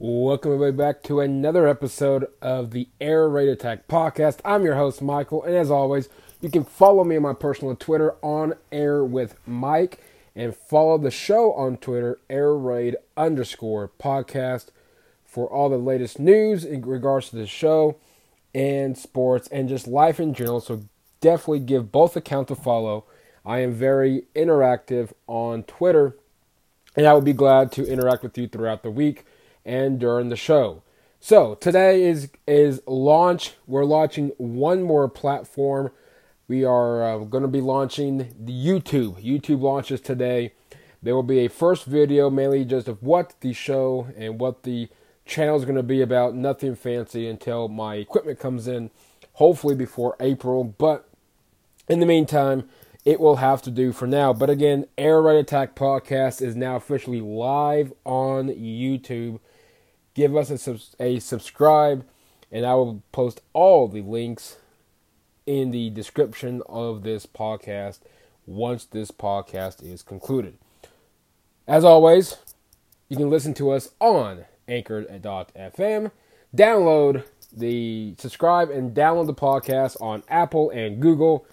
Welcome everybody back to another episode of the Air Raid Attack podcast. I'm your host Michael, and as always, you can follow me on my personal Twitter on Air with Mike, and follow the show on Twitter Air Raid underscore podcast for all the latest news in regards to the show and sports and just life in general. So definitely give both accounts a follow. I am very interactive on Twitter, and I would be glad to interact with you throughout the week and during the show. So today is is launch. We're launching one more platform. We are uh, going to be launching the YouTube. YouTube launches today. There will be a first video, mainly just of what the show and what the channel is going to be about. Nothing fancy until my equipment comes in, hopefully before April. But in the meantime, it will have to do for now. But again, Air Raid Attack Podcast is now officially live on YouTube give us a, a subscribe, and I will post all the links in the description of this podcast once this podcast is concluded. As always, you can listen to us on anchor.fm, download the subscribe and download the podcast on Apple and Google,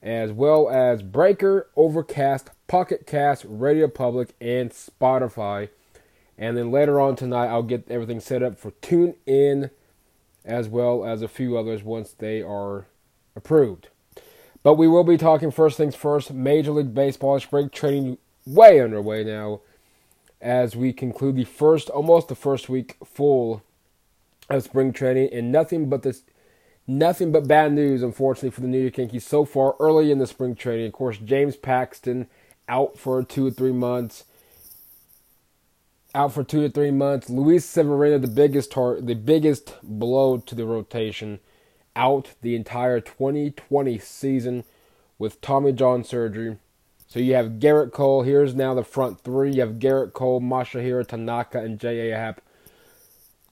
as well as Breaker, Overcast, Pocket Cast, Radio Public, and Spotify. And then later on tonight, I'll get everything set up for Tune In as well as a few others once they are approved. But we will be talking first things first. Major League Baseball spring training way underway now as we conclude the first, almost the first week full of spring training, and nothing but this, nothing but bad news, unfortunately, for the New York Yankees so far early in the spring training. Of course, James Paxton out for two or three months out for two to three months. Luis Severino, the biggest tar- the biggest blow to the rotation, out the entire 2020 season with Tommy John surgery. So you have Gerrit Cole. Here's now the front three. You have Gerrit Cole, Masahiro Tanaka, and J.A. Happ.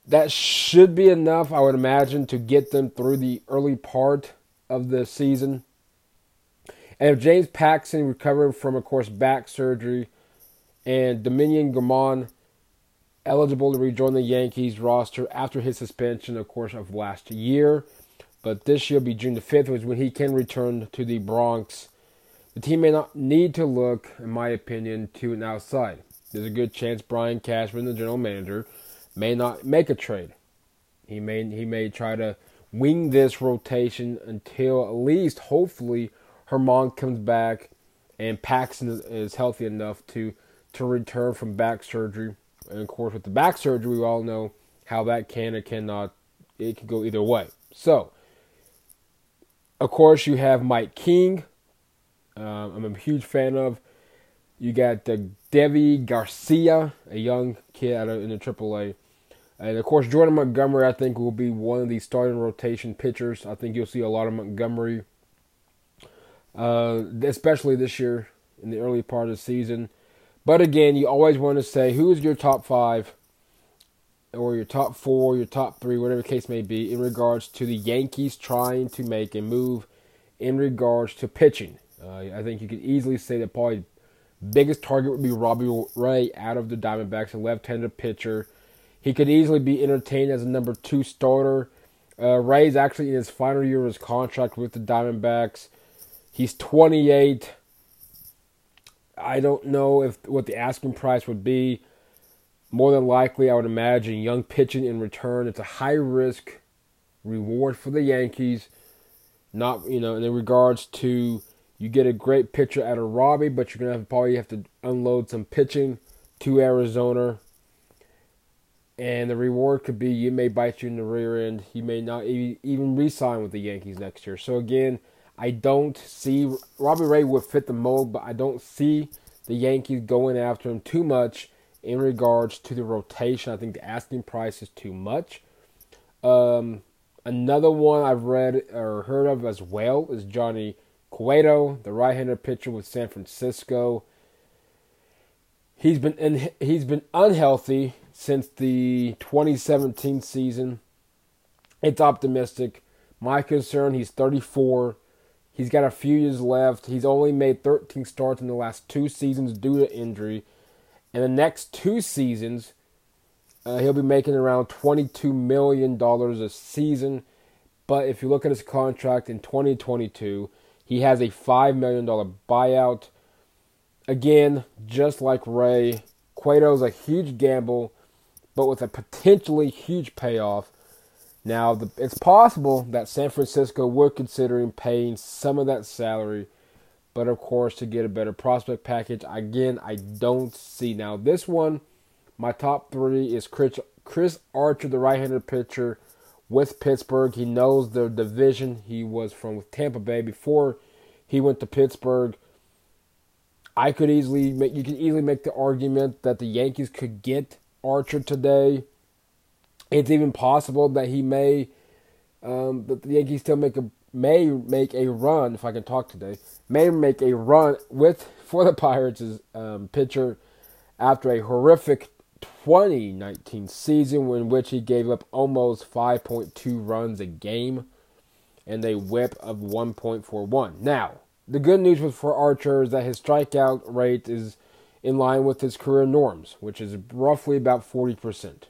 That should be enough, I would imagine, to get them through the early part of the season. And if James Paxton recovering from, of course, back surgery, and Domingo Germán eligible to rejoin the Yankees roster after his suspension, of course, of last year. But this year will be June the 5th, was when he can return to the Bronx. The team may not need to look, in my opinion, to an outside. There's a good chance Brian Cashman, the general manager, may not make a trade. He may he may try to wing this rotation until at least, hopefully, Germán comes back and Paxton is healthy enough to to return from back surgery and of course, with the back surgery, we all know how that can or cannot, it can go either way. So, of course, you have Mike King. Um, I'm a huge fan of. You got uh, Deivi Garcia, a young kid out of, in the AAA. And of course, Jordan Montgomery, I think, will be one of the starting rotation pitchers. I think you'll see a lot of Montgomery, uh, especially this year in the early part of the season. But again, you always want to say who is your top five or your top four, your top three, whatever the case may be, in regards to the Yankees trying to make a move in regards to pitching. Uh, I think you could easily say that probably biggest target would be Robbie Ray out of the Diamondbacks, a left-handed pitcher. He could easily be entertained as a number two starter. Uh, Ray's actually in his final year of his contract with the Diamondbacks. He's 28. I don't know if what the asking price would be. More than likely, I would imagine young pitching in return. It's a high risk reward for the Yankees. Not you know in regards to you get a great pitcher out of Robbie, but you're gonna have, probably have to unload some pitching to Arizona. And the reward could be you may bite you in the rear end. You may not even re-sign with the Yankees next year. So again, I don't see Robbie Ray would fit the mold, but I don't see the Yankees going after him too much in regards to the rotation. I think the asking price is too much. Um, another one I've read or heard of as well is Johnny Cueto, the right-handed pitcher with San Francisco. He's been in, he's been unhealthy since the 2017 season. It's optimistic. My concern, he's 34. He's got a few years left. He's only made 13 starts in the last two seasons due to injury. And the next two seasons, Uh, he'll be making around $22 million a season. But if you look at his contract in 2022, he has a $5 million buyout. Again, just like Ray, Cueto's a huge gamble, but with a potentially huge payoff. Now, the, it's possible that San Francisco would consider paying some of that salary, but of course, to get a better prospect package, again, I don't see. Now, this one, my top three is Chris, Chris Archer, the right handed pitcher with Pittsburgh. He knows the division. He was from with Tampa Bay before he went to Pittsburgh. I could easily make you can easily make the argument that the Yankees could get Archer today. It's even possible that he may um, that the Yankees still make a may make a run if I can talk today. May make a run with for the Pirates' um, pitcher after a horrific 2019 season in which he gave up almost 5.2 runs a game and a whip of 1.41. Now, the good news for Archer is that his strikeout rate is in line with his career norms, which is roughly about 40%.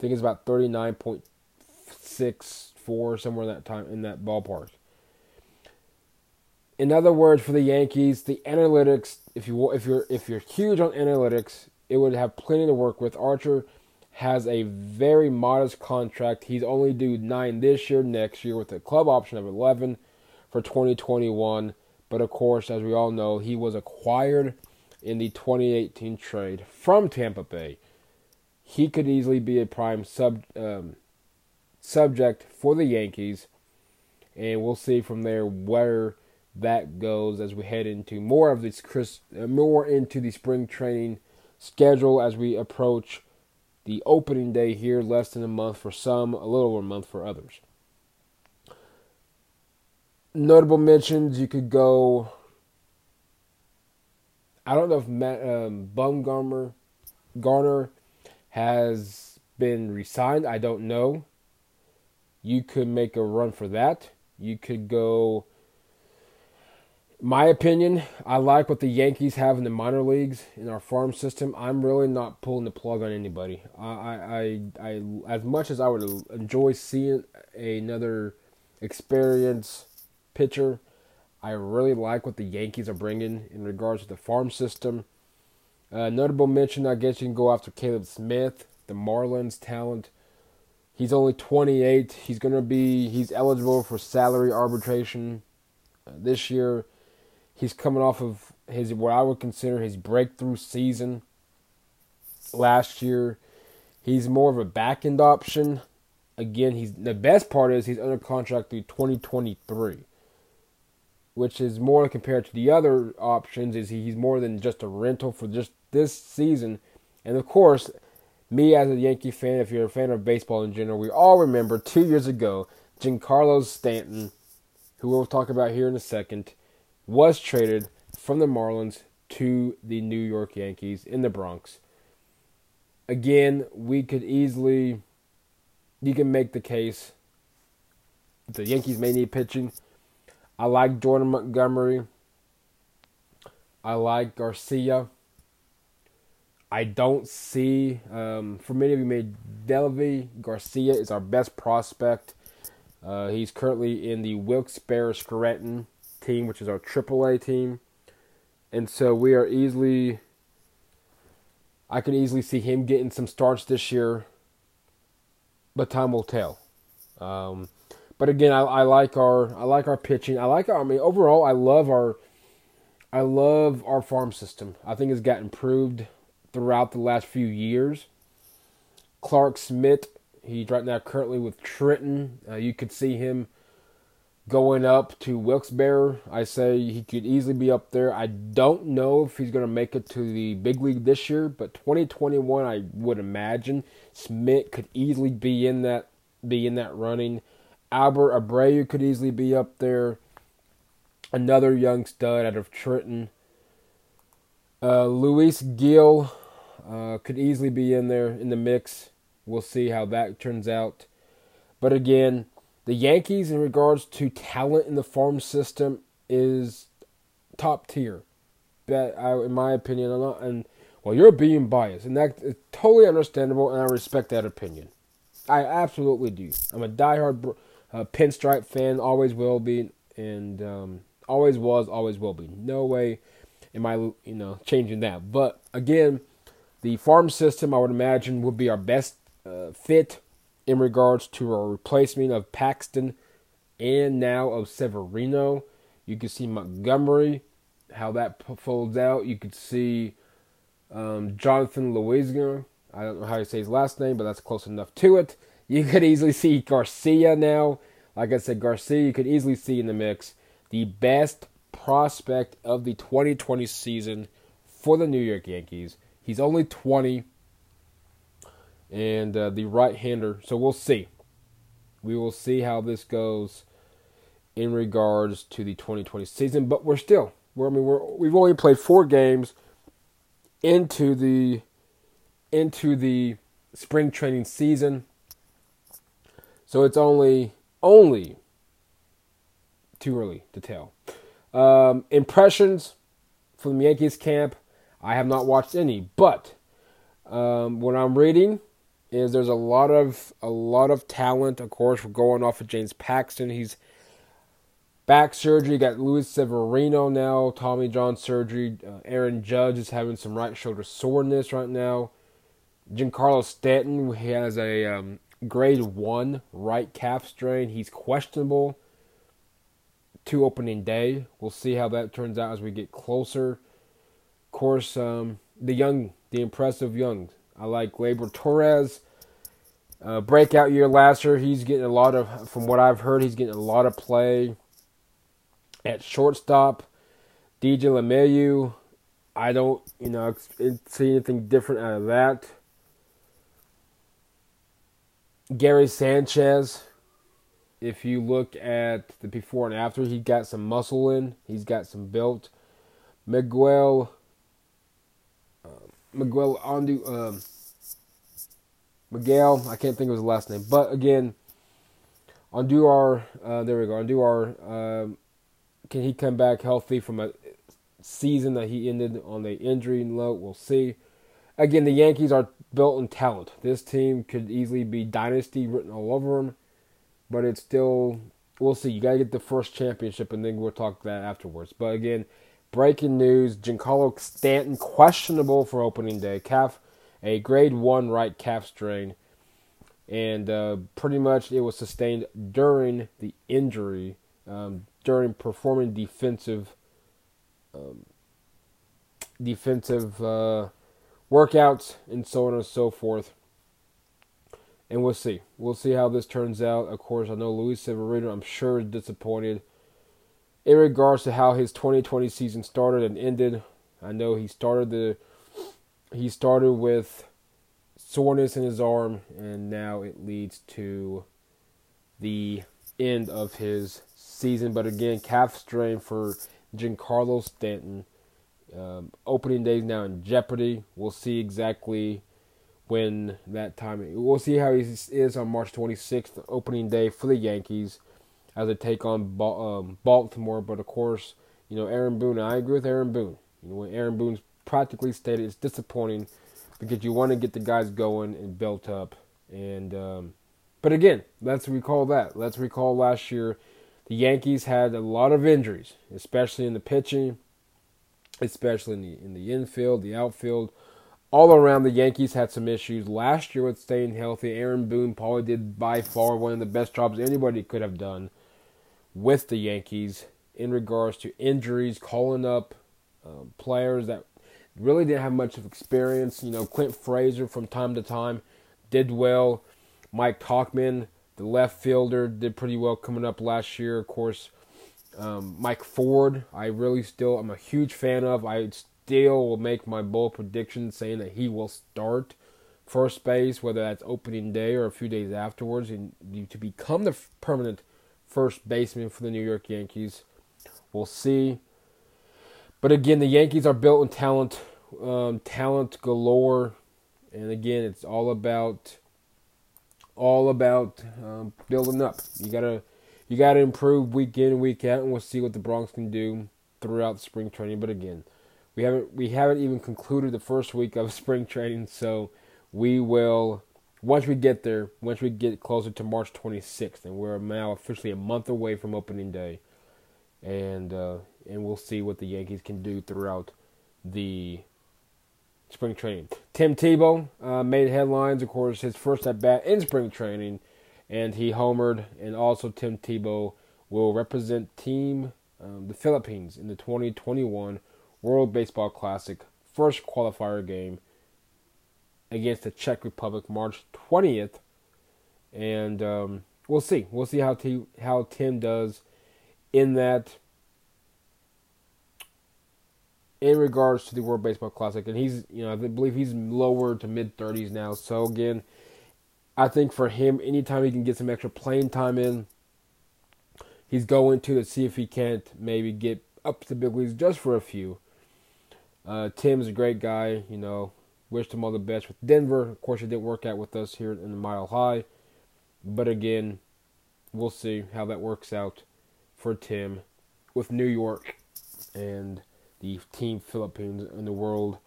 I think it's about 39.64 somewhere in that time in that ballpark. In other words, for the Yankees, the analytics, if you if you're if you're huge on analytics, it would have plenty to work with. Archer has a very modest contract. He's only due nine this year, next year, with a club option of 11 for 2021. But of course, as we all know, he was acquired in the 2018 trade from Tampa Bay. He could easily be a prime sub um, subject for the Yankees, and we'll see from there where that goes as we head into more of this Chris, uh, more into the spring training schedule as we approach the opening day here, less than a month for some, a little over a month for others. Notable mentions you could go. I don't know if Matt, um, Bumgarner Garner has been resigned. I don't know. You could make a run for that. You could go my opinion, I like what the Yankees have in the minor leagues in our farm system. I'm really not pulling the plug on anybody. I, I, I, as much as I would enjoy seeing another experienced pitcher, I really like what the Yankees are bringing in regards to the farm system. Uh, notable mention, I guess you can go after Caleb Smith, the Marlins talent. He's only 28. He's going to be, he's eligible for salary arbitration uh, this year. He's coming off of his what I would consider his breakthrough season last year. He's more of a back end option. Again, he's the best part is he's under contract through 2023, which is more compared to the other options. Is he's more than just a rental for just this season, and of course, me as a Yankee fan, if you're a fan of baseball in general, we all remember two years ago, Giancarlo Stanton, who we'll talk about here in a second was traded from the Marlins to the New York Yankees in the Bronx. Again, we could easily, you can make the case the Yankees may need pitching. I like Jordan Montgomery. I like Garcia. I don't see, um, for many of you, may Deivi Garcia is our best prospect. Uh, he's currently in the Wilkes-Barre Scranton team, which is our AAA team. And so we are easily, I can easily see him getting some starts this year, but time will tell. Um, but again, I, I like our I like our pitching. I like our. I mean, overall, I love our I love our farm system. I think it's got improved throughout the last few years. Clarke Schmidt, he's right now currently with Trenton. Uh, you could see him going up to Wilkes-Barre. I say he could easily be up there. I don't know if he's going to make it to the big league this year, but 2021 I would imagine Schmidt could easily be in that be in that running. Albert Abreu could easily be up there. Another young stud out of Trenton. Uh, Luis Gil uh, could easily be in there in the mix. We'll see how that turns out. But again, the Yankees, in regards to talent in the farm system, is top tier. That, I, in my opinion, and Well, you're being biased, and that is totally understandable, and I respect that opinion. I absolutely do. I'm a diehard uh, pinstripe fan, always will be, and um, always was, always will be. No way am I, you know, changing that. But again, the farm system, I would imagine, would be our best uh, fit in regards to our replacement of Paxton and now of Severino. You can see Montgomery, how that folds out. You could see um, Jonathan Louisiana. I don't know how to say his last name, but that's close enough to it. You could easily see Garcia now. Like I said, Garcia, you could easily see in the mix. The best prospect of the 2020 season for the New York Yankees. He's only 20 and uh, the right hander. So we'll see. We will see how this goes in regards to the 2020 season. But we're still, we're, I mean, we're, we've only played four games into the into the spring training season. So it's only only too early to tell. Um, impressions from the Yankees camp. I have not watched any, but um, what I'm reading is there's a lot of a lot of talent. Of course, we're going off of James Paxton. He's back surgery. Got Luis Severino now, Tommy John surgery. Uh, Aaron Judge is having some right shoulder soreness right now. Giancarlo Stanton has a um, grade one right calf strain. He's questionable to opening day. We'll see how that turns out as we get closer. Of course, um, the young, the impressive young. I like Gleyber Torres. Uh, breakout year last year. He's getting a lot of, from what I've heard, he's getting a lot of play. At shortstop, DJ LeMahieu, I don't, you know, see anything different out of that. Gary Sanchez, if you look at the before and after, he got some muscle in, he's got some built. Miguel, Miguel Andu, um, Miguel, I can't think of his last name, but again, Andujar, uh, there we go, Andujar, um, can he come back healthy from a season that he ended on the injury note? We'll see. Again, the Yankees are built in talent. This team could easily be dynasty written all over them, but it's still we'll see. You got to get the first championship, and then we'll talk that afterwards. But again, breaking news: Giancarlo Stanton questionable for opening day. Calf, a grade one right calf strain, and uh, pretty much it was sustained during the injury um, during performing defensive um, defensive uh, workouts and so on and so forth. And we'll see. We'll see how this turns out. Of course, I know Luis Severino, I'm sure, is disappointed in regards to how his 2020 season started and ended. I know he started the he started with soreness in his arm, and now it leads to the end of his season. But again, calf strain for Giancarlo Stanton. Um, opening days now in jeopardy. We'll see exactly when that time. We'll see how he is on March 26th, opening day for the Yankees, as they take on um, Baltimore. But of course, you know Aaron Boone. I agree with Aaron Boone. You know when Aaron Boone's practically stated, it's disappointing because you want to get the guys going and built up. And um, but again, let's recall that. Let's recall last year the Yankees had a lot of injuries, especially in the pitching, especially in the in the infield, the outfield. All around, the Yankees had some issues last year with staying healthy. Aaron Boone probably did by far one of the best jobs anybody could have done with the Yankees in regards to injuries, calling up uh, players that really didn't have much of experience. You know, Clint Frazier from time to time did well. Mike Tauchman the left fielder did pretty well coming up last year. Of course, um, Mike Ford, I really still, I'm a huge fan of. I still will make my bold prediction saying that he will start first base, whether that's opening day or a few days afterwards, and to become the permanent first baseman for the New York Yankees. We'll see. But again, the Yankees are built in talent, um, talent galore, and again, it's all about all about um, building up. You gotta you gotta improve week in week out, and we'll see what the Bronx can do throughout spring training. But again, we haven't we haven't even concluded the first week of spring training, so we will once we get there, once we get closer to March 26th, and we're now officially a month away from opening day, and uh, and we'll see what the Yankees can do throughout the spring training. Tim Tebow uh, made headlines, of course, his first at bat in spring training, and he homered. And also, Tim Tebow will represent Team um, the Philippines in the 2021 World Baseball Classic first qualifier game against the Czech Republic March 20th, and um, we'll see. We'll see how T- how Tim does in that in regards to the World Baseball Classic, and he's you know I believe he's lower to mid 30s now. So again, I think for him, anytime he can get some extra playing time in, he's going to to see if he can't maybe get up to the big leagues just for a few. Uh, Tim's a great guy, you know. Wished him all the best with Denver. Of course, it didn't work out with us here in the Mile High, but again, we'll see how that works out for Tim with New York and the Team Philippines in the World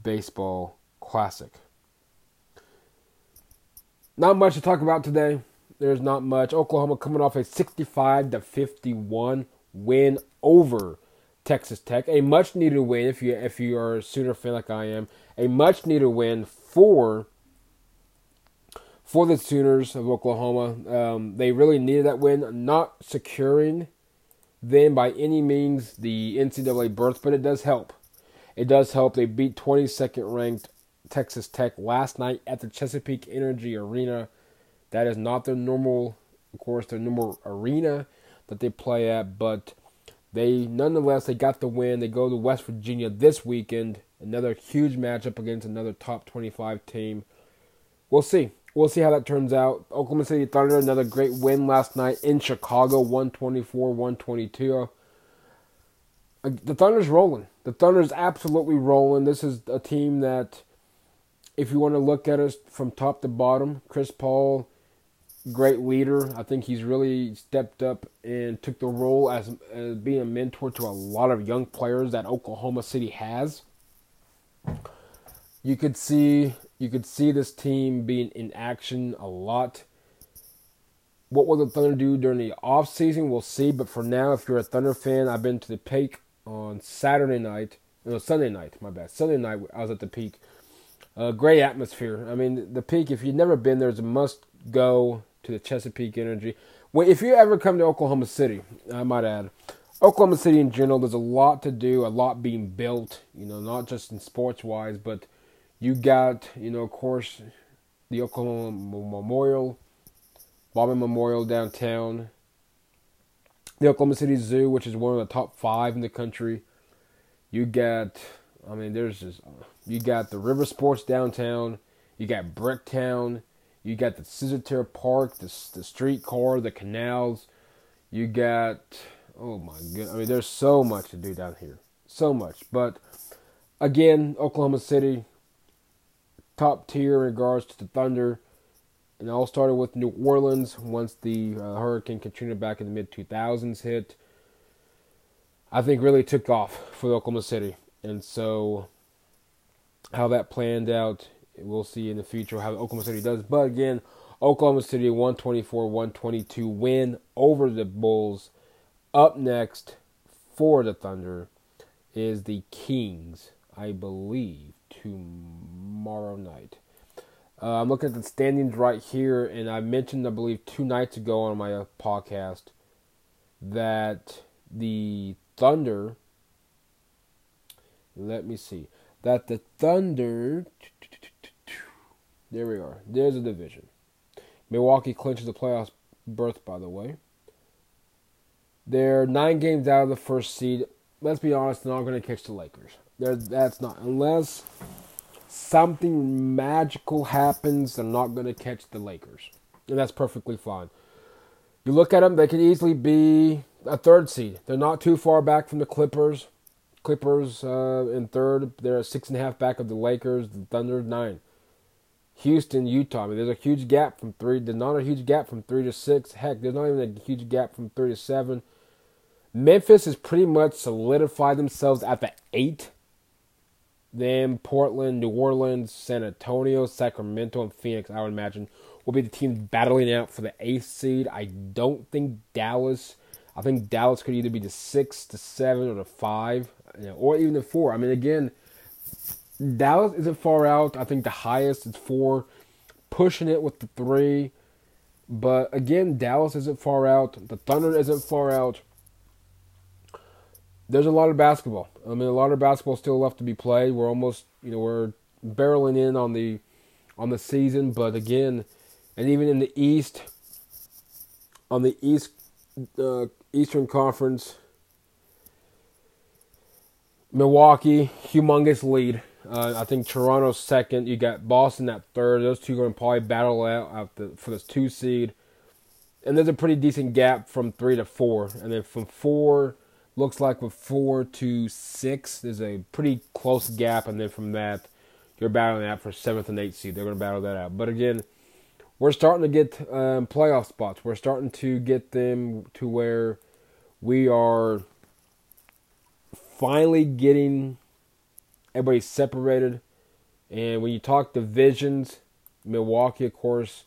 Baseball Classic. Not much to talk about today. There's not much. Oklahoma coming off a 65 to 51 win over Texas Tech. A much needed win if you if you are a Sooner fan like I am. A much needed win for for the Sooners of Oklahoma. Um, they really needed that win. Not securing them by any means the NCAA berth, but it does help. It does help. They beat 22nd ranked Texas Tech last night at the Chesapeake Energy Arena. That is not their normal, of course, their normal arena that they play at, but they nonetheless they got the win. They go to West Virginia this weekend. Another huge matchup against another top 25 team. We'll see we'll see how that turns out. Oklahoma City Thunder, another great win last night in Chicago, 124 122. Uh, the Thunder's rolling. The Thunder's absolutely rolling. This is a team that, if you want to look at us from top to bottom, Chris Paul, great leader. I think he's really stepped up and took the role as, as being a mentor to a lot of young players that Oklahoma City has. You could see you could see this team being in action a lot. What will the Thunder do during the off season? We'll see. But for now, if you're a Thunder fan, I've been to the Peak on Saturday night. No, Sunday night. My bad. Sunday night, I was at the Peak. Uh, great atmosphere. I mean, the Peak. If you've never been there, it's a must go to the Chesapeake Energy. Well, if you ever come to Oklahoma City, I might add, Oklahoma City in general, there's a lot to do, a lot being built. You know, not just in sports wise, but you got, you know, of course, the Oklahoma Memorial, Bobby Memorial downtown, the Oklahoma City Zoo, which is one of the top five in the country. You got, I mean, there's just, you got the River Sports downtown. You got Bricktown. You got the Scissor Park, the the streetcar, the canals. You got, oh my god, I mean, there's so much to do down here, so much. But again, Oklahoma City, top tier in regards to the Thunder. And it all started with New Orleans once the uh, Hurricane Katrina back in the mid 2000s hit. I think really took off for Oklahoma City. And so, how that planned out, we'll see in the future how Oklahoma City does. But again, Oklahoma City 124 122 win over the Bulls. Up next for the Thunder is the Kings, I believe tomorrow night. Uh, I'm looking at the standings right here, and I mentioned, I believe, two nights ago on my podcast that the Thunder. Let me see. That the Thunder. There we are. There's a division. Milwaukee clinches the playoffs berth, by the way. They're nine games out of the first seed. Let's be honest, they're not going to catch the Lakers. There, that's not unless something magical happens. They're not going to catch the Lakers, and that's perfectly fine. You look at them; they could easily be a third seed. They're not too far back from the Clippers. Clippers uh, in third. They're six and a half back of the Lakers. The Thunder nine. Houston, Utah. I mean, there's a huge gap from three. There's not a huge gap from three to six. Heck, there's not even a huge gap from three to seven. Memphis has pretty much solidified themselves at the eight Then Portland, New Orleans, San Antonio, Sacramento, and Phoenix, I would imagine, will be the teams battling out for the eighth seed. I don't think Dallas. I think Dallas could either be the six, the seven, or the five, or even the four. I mean, again, Dallas isn't far out. I think the highest is four, pushing it with the three. But again, Dallas isn't far out. The Thunder isn't far out. There's a lot of basketball. I mean, a lot of basketball still left to be played. We're almost, you know, we're barreling in on the on the season. But again, and even in the East, on the East uh, Eastern Conference, Milwaukee, humongous lead. Uh, I think Toronto's second. You got Boston at third. Those two are going to probably battle out the, for this two seed. And there's a pretty decent gap from three to four. And then from four, looks like with four to six, there's a pretty close gap. And then from that, you're battling out for seventh and eighth seed. They're going to battle that out. But again, we're starting to get um, playoff spots. We're starting to get them to where we are finally getting everybody separated. And when you talk divisions, Milwaukee, of course,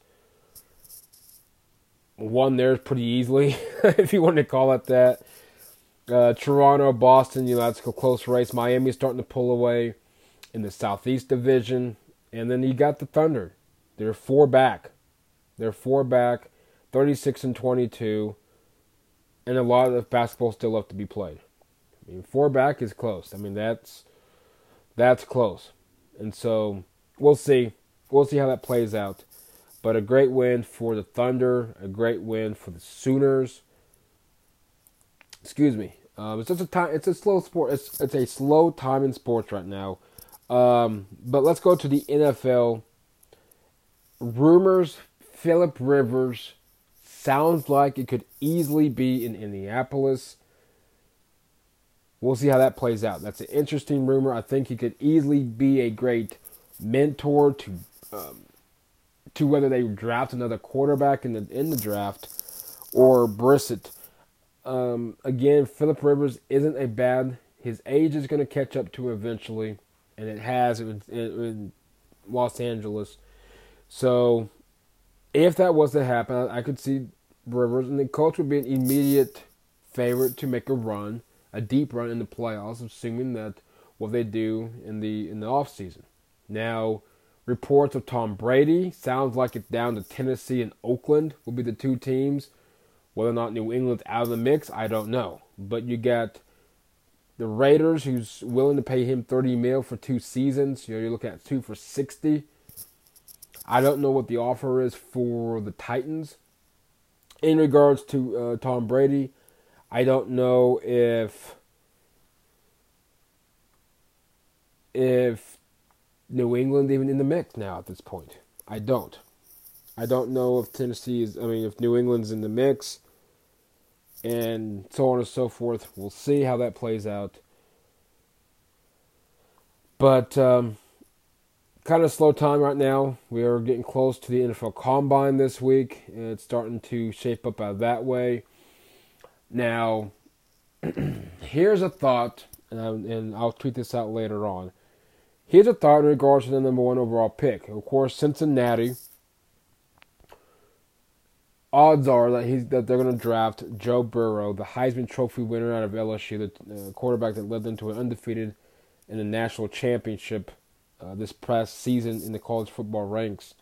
won theirs pretty easily, if you want to call it that. Uh, Toronto, Boston, you know, that's a close race. Miami's starting to pull away in the Southeast Division. And then you got the Thunder. They're four back. They're four back, 36 and 22. And a lot of basketball still left to be played. I mean, four back is close. I mean, that's that's close. And so we'll see. We'll see how that plays out. But a great win for the Thunder, a great win for the Sooners. Excuse me. Um, it's just a time. It's a slow sport. It's it's a slow time in sports right now. Um, but let's go to the NFL. Rumors: Philip Rivers sounds like it could easily be in Indianapolis. We'll see how that plays out. That's an interesting rumor. I think he could easily be a great mentor to um, to whether they draft another quarterback in the in the draft or Brissett. Um, again, Philip Rivers isn't a bad. His age is going to catch up to eventually, and it has in, in Los Angeles. So, if that was to happen, I could see Rivers, and the Colts would be an immediate favorite to make a run a deep run in the playoffs, assuming that what they do in the in the off season. Now, reports of Tom Brady sounds like it's down to Tennessee and Oakland will be the two teams. Whether or not New England's out of the mix, I don't know. But you got the Raiders, who's willing to pay him 30 mil for two seasons. You know, you're looking at two for 60. I don't know what the offer is for the Titans. In regards to uh, Tom Brady, I don't know if if New England even in the mix now at this point. I don't. I don't know if Tennessee is. I mean, if New England's in the mix, and so on and so forth. We'll see how that plays out. But um, kind of slow time right now. We are getting close to the NFL Combine this week, and it's starting to shape up out that way. Now, here's a thought, and, I, and I'll tweet this out later on. Here's a thought in regards to the number one overall pick. Of course, Cincinnati. Odds are that he's that they're going to draft Joe Burrow, the Heisman Trophy winner out of LSU, the uh, quarterback that led them to an undefeated in the national championship uh, this past season in the college football ranks.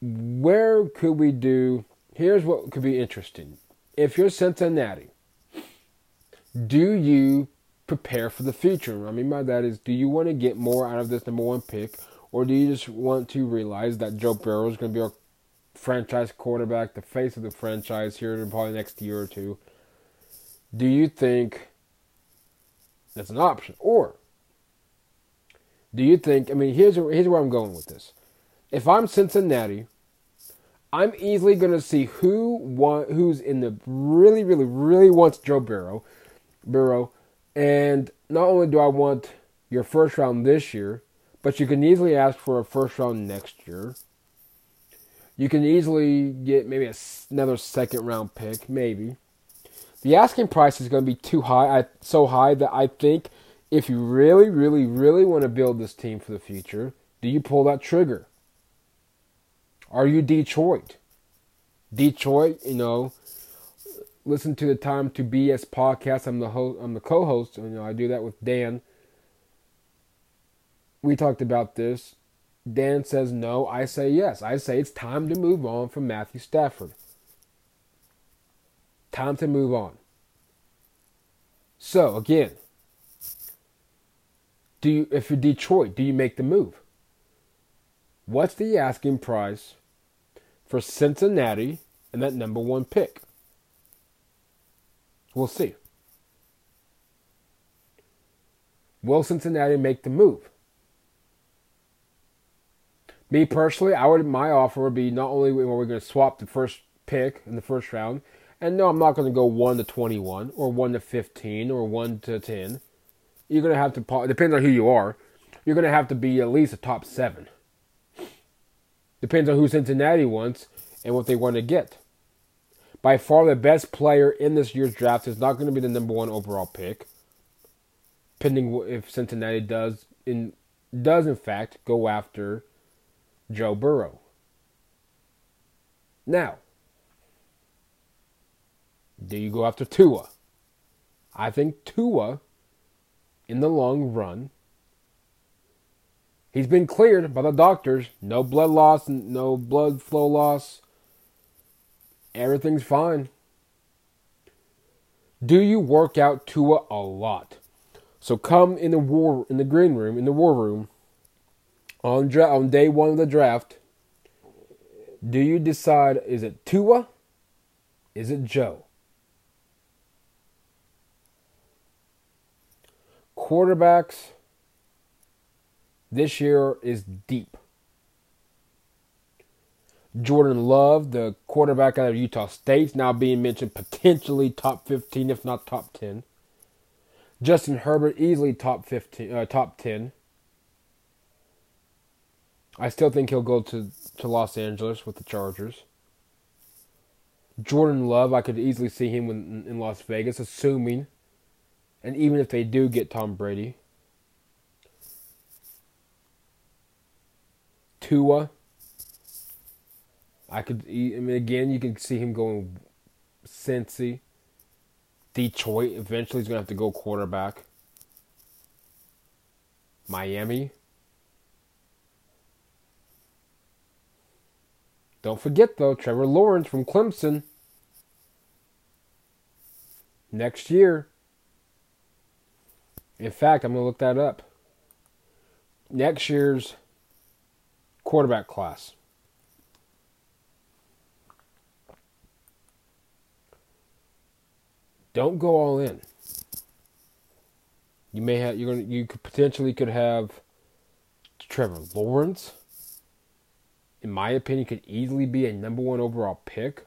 Where could we do here's what could be interesting. If you're Cincinnati, do you prepare for the future? I mean by that is, do you want to get more out of this number one pick, or do you just want to realize that Joe Burrow is going to be our franchise quarterback, the face of the franchise here in probably next year or two? Do you think that's an option, or do you think? I mean, here's here's where I'm going with this. If I'm Cincinnati, I'm easily going to see who who's in the really, really, really wants Joe Burrow, Burrow, and not only do I want your first round this year, but you can easily ask for a first round next year. You can easily get maybe a, another second round pick, maybe. The asking price is going to be too high, I, so high that I think if you really, really, really want to build this team for the future, do you pull that trigger? Are you Detroit? Detroit, you know, listen to the Time to BS podcast. I'm the host. I'm the co-host. You know, I do that with Dan. We talked about this. Dan says no. I say yes. I say it's time to move on from Matthew Stafford. Time to move on. So again, do you if you're Detroit, do you make the move? What's the asking price for Cincinnati and that number one pick? We'll see. Will Cincinnati make the move? Me personally, I would my offer would be not only are we going to swap the first pick in the first round, and no, I'm not going to go one to twenty-one or one to fifteen or one to ten. You're going to have to. Depends on who you are. You're going to have to be at least a top seven. Depends on who Cincinnati wants and what they want to get. By far, the best player in this year's draft is not going to be the number one overall pick, pending if Cincinnati does in does in fact go after Joe Burrow. Now, do you go after Tua? I think Tua, in the long run, he's been cleared by the doctors. No blood loss, no blood flow loss everything's fine. Do you work out Tua a lot? So come in the war in the green room in the war room on dra- on day one of the draft. Do you decide is it Tua? Is it Joe? Quarterbacks this year is deep. Jordan Love, the quarterback out of Utah State, now being mentioned potentially top 15, if not top 10. Justin Herbert easily top 15, uh, top 10. I still think he'll go to, to Los Angeles with the Chargers. Jordan Love, I could easily see him in, in Las Vegas, assuming, and even if they do get Tom Brady. Tua, I could. I mean, again, you can see him going Cincy, Detroit. Eventually, he's gonna have to go quarterback. Miami. Don't forget though, Trevor Lawrence from Clemson. Next year. In fact, I'm gonna look that up. Next year's quarterback class. Don't go all in. You may have you're gonna you could potentially could have Trevor Lawrence. In my opinion, could easily be a number one overall pick.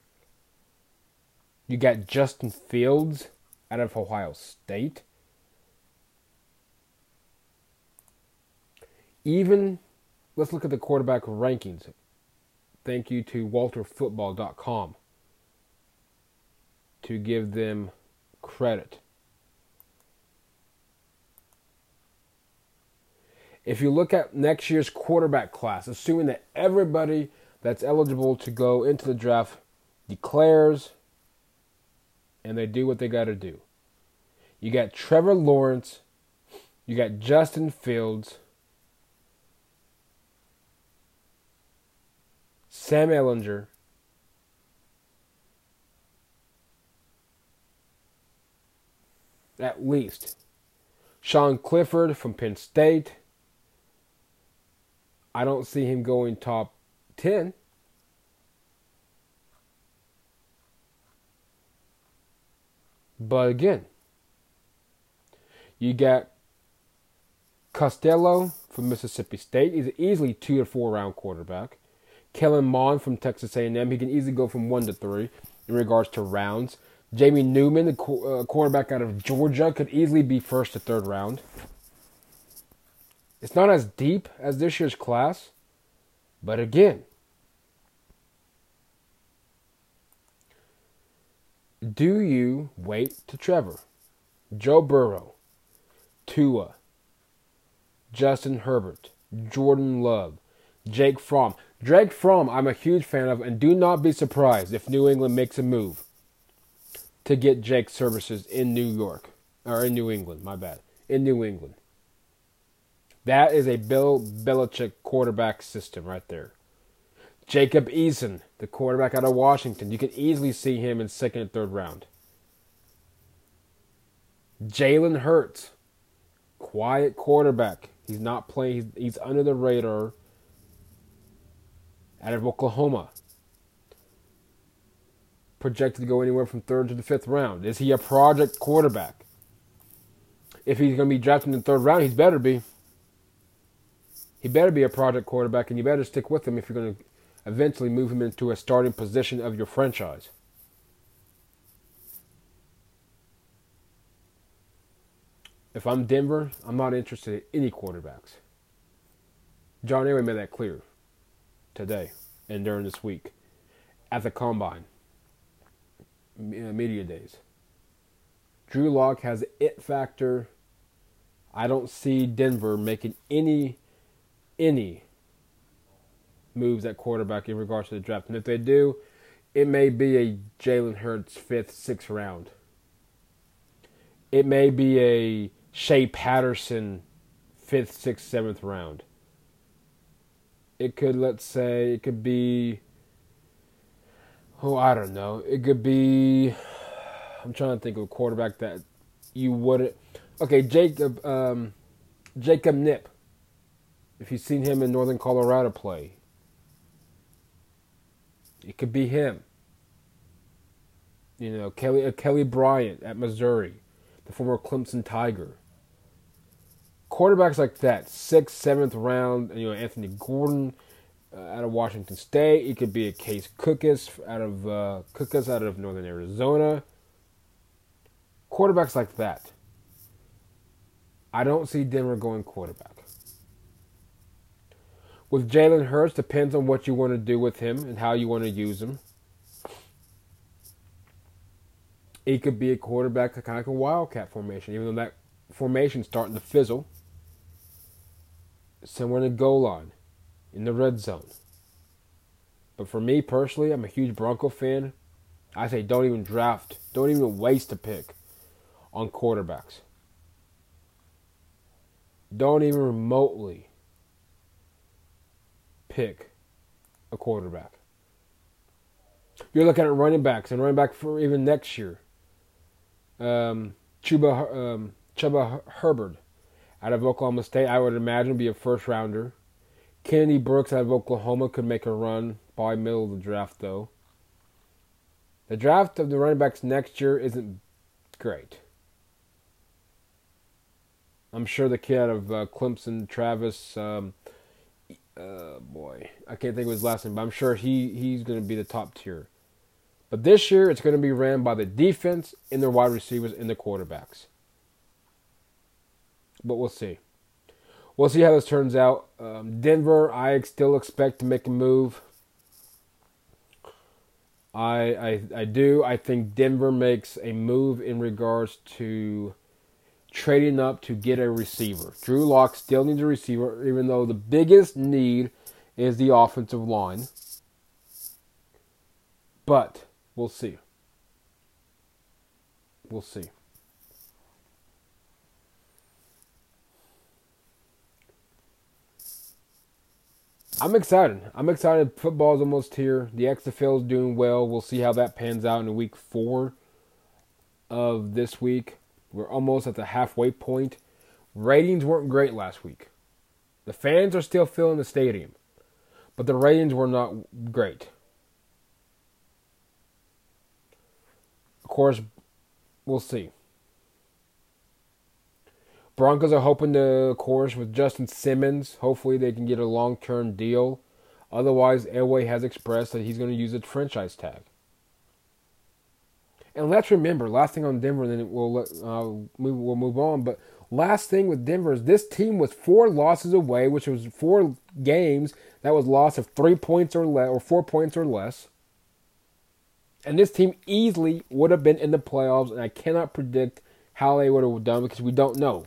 You got Justin Fields out of Ohio State. Even let's look at the quarterback rankings. Thank you to WalterFootball.com to give them credit. If you look at next year's quarterback class, assuming that everybody that's eligible to go into the draft declares and they do what they got to do. You got Trevor Lawrence, you got Justin Fields, Sam Ehlinger. at least. Sean Clifford from Penn State. I don't see him going top 10. But again, you got Costello from Mississippi State. He's easily two or four round quarterback. Kellen Mond from Texas A&M. He can easily go from one to three in regards to rounds. Jamie Newman, the uh, quarterback out of Georgia, could easily be first to third round. It's not as deep as this year's class, but again, do you wait to Trevor, Joe Burrow, Tua, Justin Herbert, Jordan Love, Jake Fromm. Jake Fromm, I'm a huge fan of, and do not be surprised if New England makes a move to get Jake's services in New York. Or in New England, my bad. In New England. That is a Bill Belichick quarterback system right there. Jacob Eason, the quarterback out of Washington. You can easily see him in second and third round. Jalen Hurts, quiet quarterback. He's not playing. He's, he's under the radar. Out of Oklahoma, projected to go anywhere from third to the fifth round. Is he a project quarterback? If he's going to be drafted in the third round, he's better be. He better be a project quarterback, and you better stick with him if you're going to eventually move him into a starting position of your franchise. If I'm Denver, I'm not interested in any quarterbacks. John Elway made that clear today and during this week at the combine uh, media days. Drew Lock has it factor. I don't see Denver making any any moves at quarterback in regards to the draft. And if they do, it may be a Jalen Hurts fifth, sixth round. It may be a Shea Patterson, fifth, sixth, seventh round. It could, let's say, it could be. Oh, I don't know. It could be. I'm trying to think of a quarterback that you wouldn't. Okay, Jacob. Um, Jacob Knipp. If you've seen him in Northern Colorado play, it could be him. You know, Kelly uh, Kelly Bryant at Missouri, the former Clemson Tiger quarterbacks like that, sixth, seventh round, you know, Anthony Gordon uh, out of Washington State. It could be a Case Cookus out of uh, Cookus out of Northern Arizona. Quarterbacks like that. I don't see Denver going quarterback. With Jalen Hurts, depends on what you want to do with him and how you want to use him. He could be a quarterback, kind of like a wildcat formation, even though that formation's starting to fizzle somewhere in the goal line, in the red zone. But for me personally, I'm a huge Bronco fan. I say don't even draft, don't even waste a pick on quarterbacks. Don't even remotely pick a quarterback. You're looking at running backs and running back for even next year. Um, Chuba, um, Chuba Hubbard out of Oklahoma State, I would imagine would be a first rounder. Kennedy Brooks out of Oklahoma could make a run by middle of the draft, though. The draft of the running backs next year isn't great. I'm sure the kid out of uh, Clemson, Travis, um, uh, boy, I can't think of his last name, but I'm sure he, he's going to be the top tier. But this year, it's going to be ran by the defense and their wide receivers and the quarterbacks but we'll see. We'll see how this turns out. Um, Denver, I still expect to make a move. I, I I do. I think Denver makes a move in regards to trading up to get a receiver. Drew Lock still needs a receiver, even though the biggest need is the offensive line. But we'll see. We'll see. I'm excited. I'm excited. Football's almost here. The XFL is doing well. We'll see how that pans out in week four of this week. We're almost at the halfway point. Ratings weren't great last week. The fans are still filling the stadium, but the ratings were not great. Of course, we'll see. Broncos are hoping to, course, with Justin Simmons. Hopefully, they can get a long term deal. Otherwise, Elway has expressed that he's going to use a franchise tag. And let's remember, last thing on Denver, then we'll uh, we'll move on. But last thing with Denver is this team was four losses away, which was four games that was loss of three points or less, or four points or less. And this team easily would have been in the playoffs, and I cannot predict how they would have done because we don't know.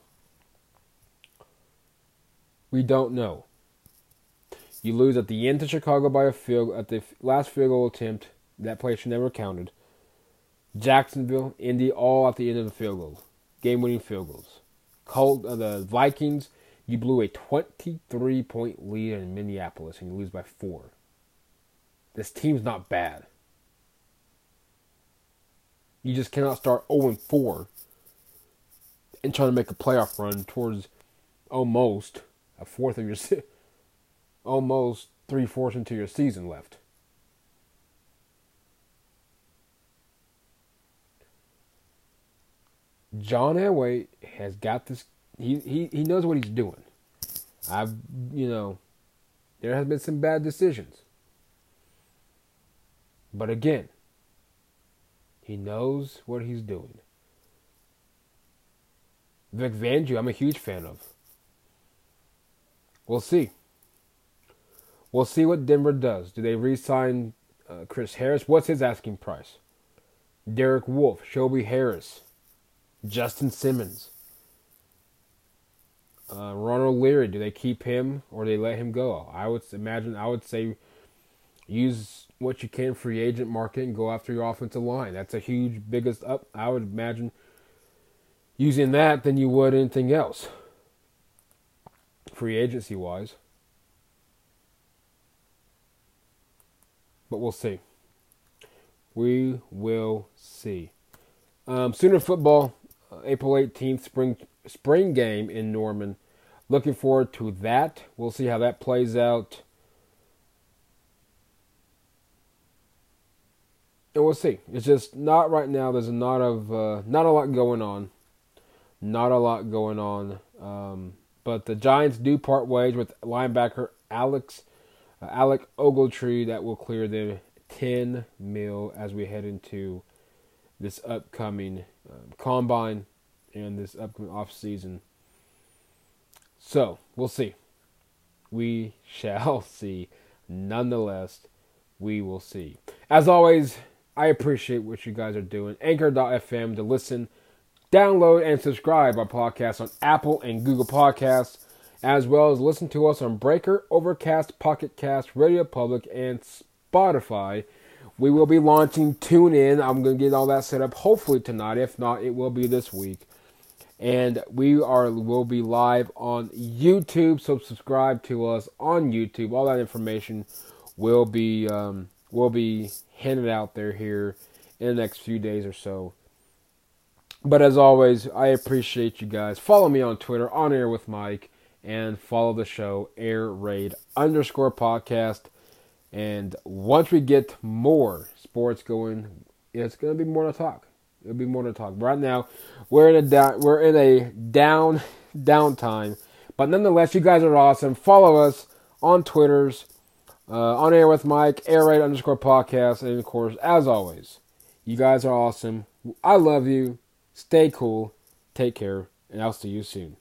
We don't know. You lose at the end to Chicago by a field at the last field goal attempt. That play should never counted. Jacksonville, Indy, all at the end of the field goals, game-winning field goals. Colt, uh, the Vikings, you blew a 23-point lead in Minneapolis and you lose by four. This team's not bad. You just cannot start 0 4 and trying to make a playoff run towards almost a fourth of your se- almost three fourths into your season left. John Elway has got this. He, he he knows what he's doing. I've you know, there has been some bad decisions, but again, he knows what he's doing. Vic Fangio, I'm a huge fan of. We'll see. We'll see what Denver does. Do they re-sign uh, Chris Harris? What's his asking price? Derek Wolfe, Shelby Harris, Justin Simmons, uh, Ronald Leary. Do they keep him or do they let him go? I would imagine. I would say use what you can free agent market and go after your offensive line. That's a huge biggest up. I would imagine using that than you would anything else, free agency wise. But we'll see. We will see. Um, Sooner football, uh, April 18th, spring spring game in Norman. Looking forward to that. We'll see how that plays out. and we'll see. It's just not right now. There's a of uh, not a lot going on, not a lot going on. Um, but the Giants do part ways with linebacker Alex uh, Alec Ogletree. That will clear them 10 mil as we head into this upcoming um, combine and this upcoming off season. So we'll see. We shall see. Nonetheless, we will see. As always, I appreciate what you guys are doing. Anchor.fm to listen, download, and subscribe our podcast on Apple and Google Podcasts, as well as listen to us on Breaker, Overcast, Pocket Cast, Radio Public, and Spotify. We will be launching TuneIn. I'm going to get all that set up hopefully tonight. If not, it will be this week. And we are will be live on YouTube, so subscribe to us on YouTube. All that information will be um, will be handed out there here in the next few days or so. But as always, I appreciate you guys. Follow me on Twitter, on air with Mike, and follow the show, air raid underscore podcast. And once we get more sports going, it's going to be more to talk. It'll be more to talk. Right now, we're in a down, we're in a down downtime, but nonetheless, you guys are awesome. Follow us on Twitter's uh, on air with Mike, air raid underscore podcast, and of course, as always, you guys are awesome. I love you. Stay cool. Take care, and I'll see you soon.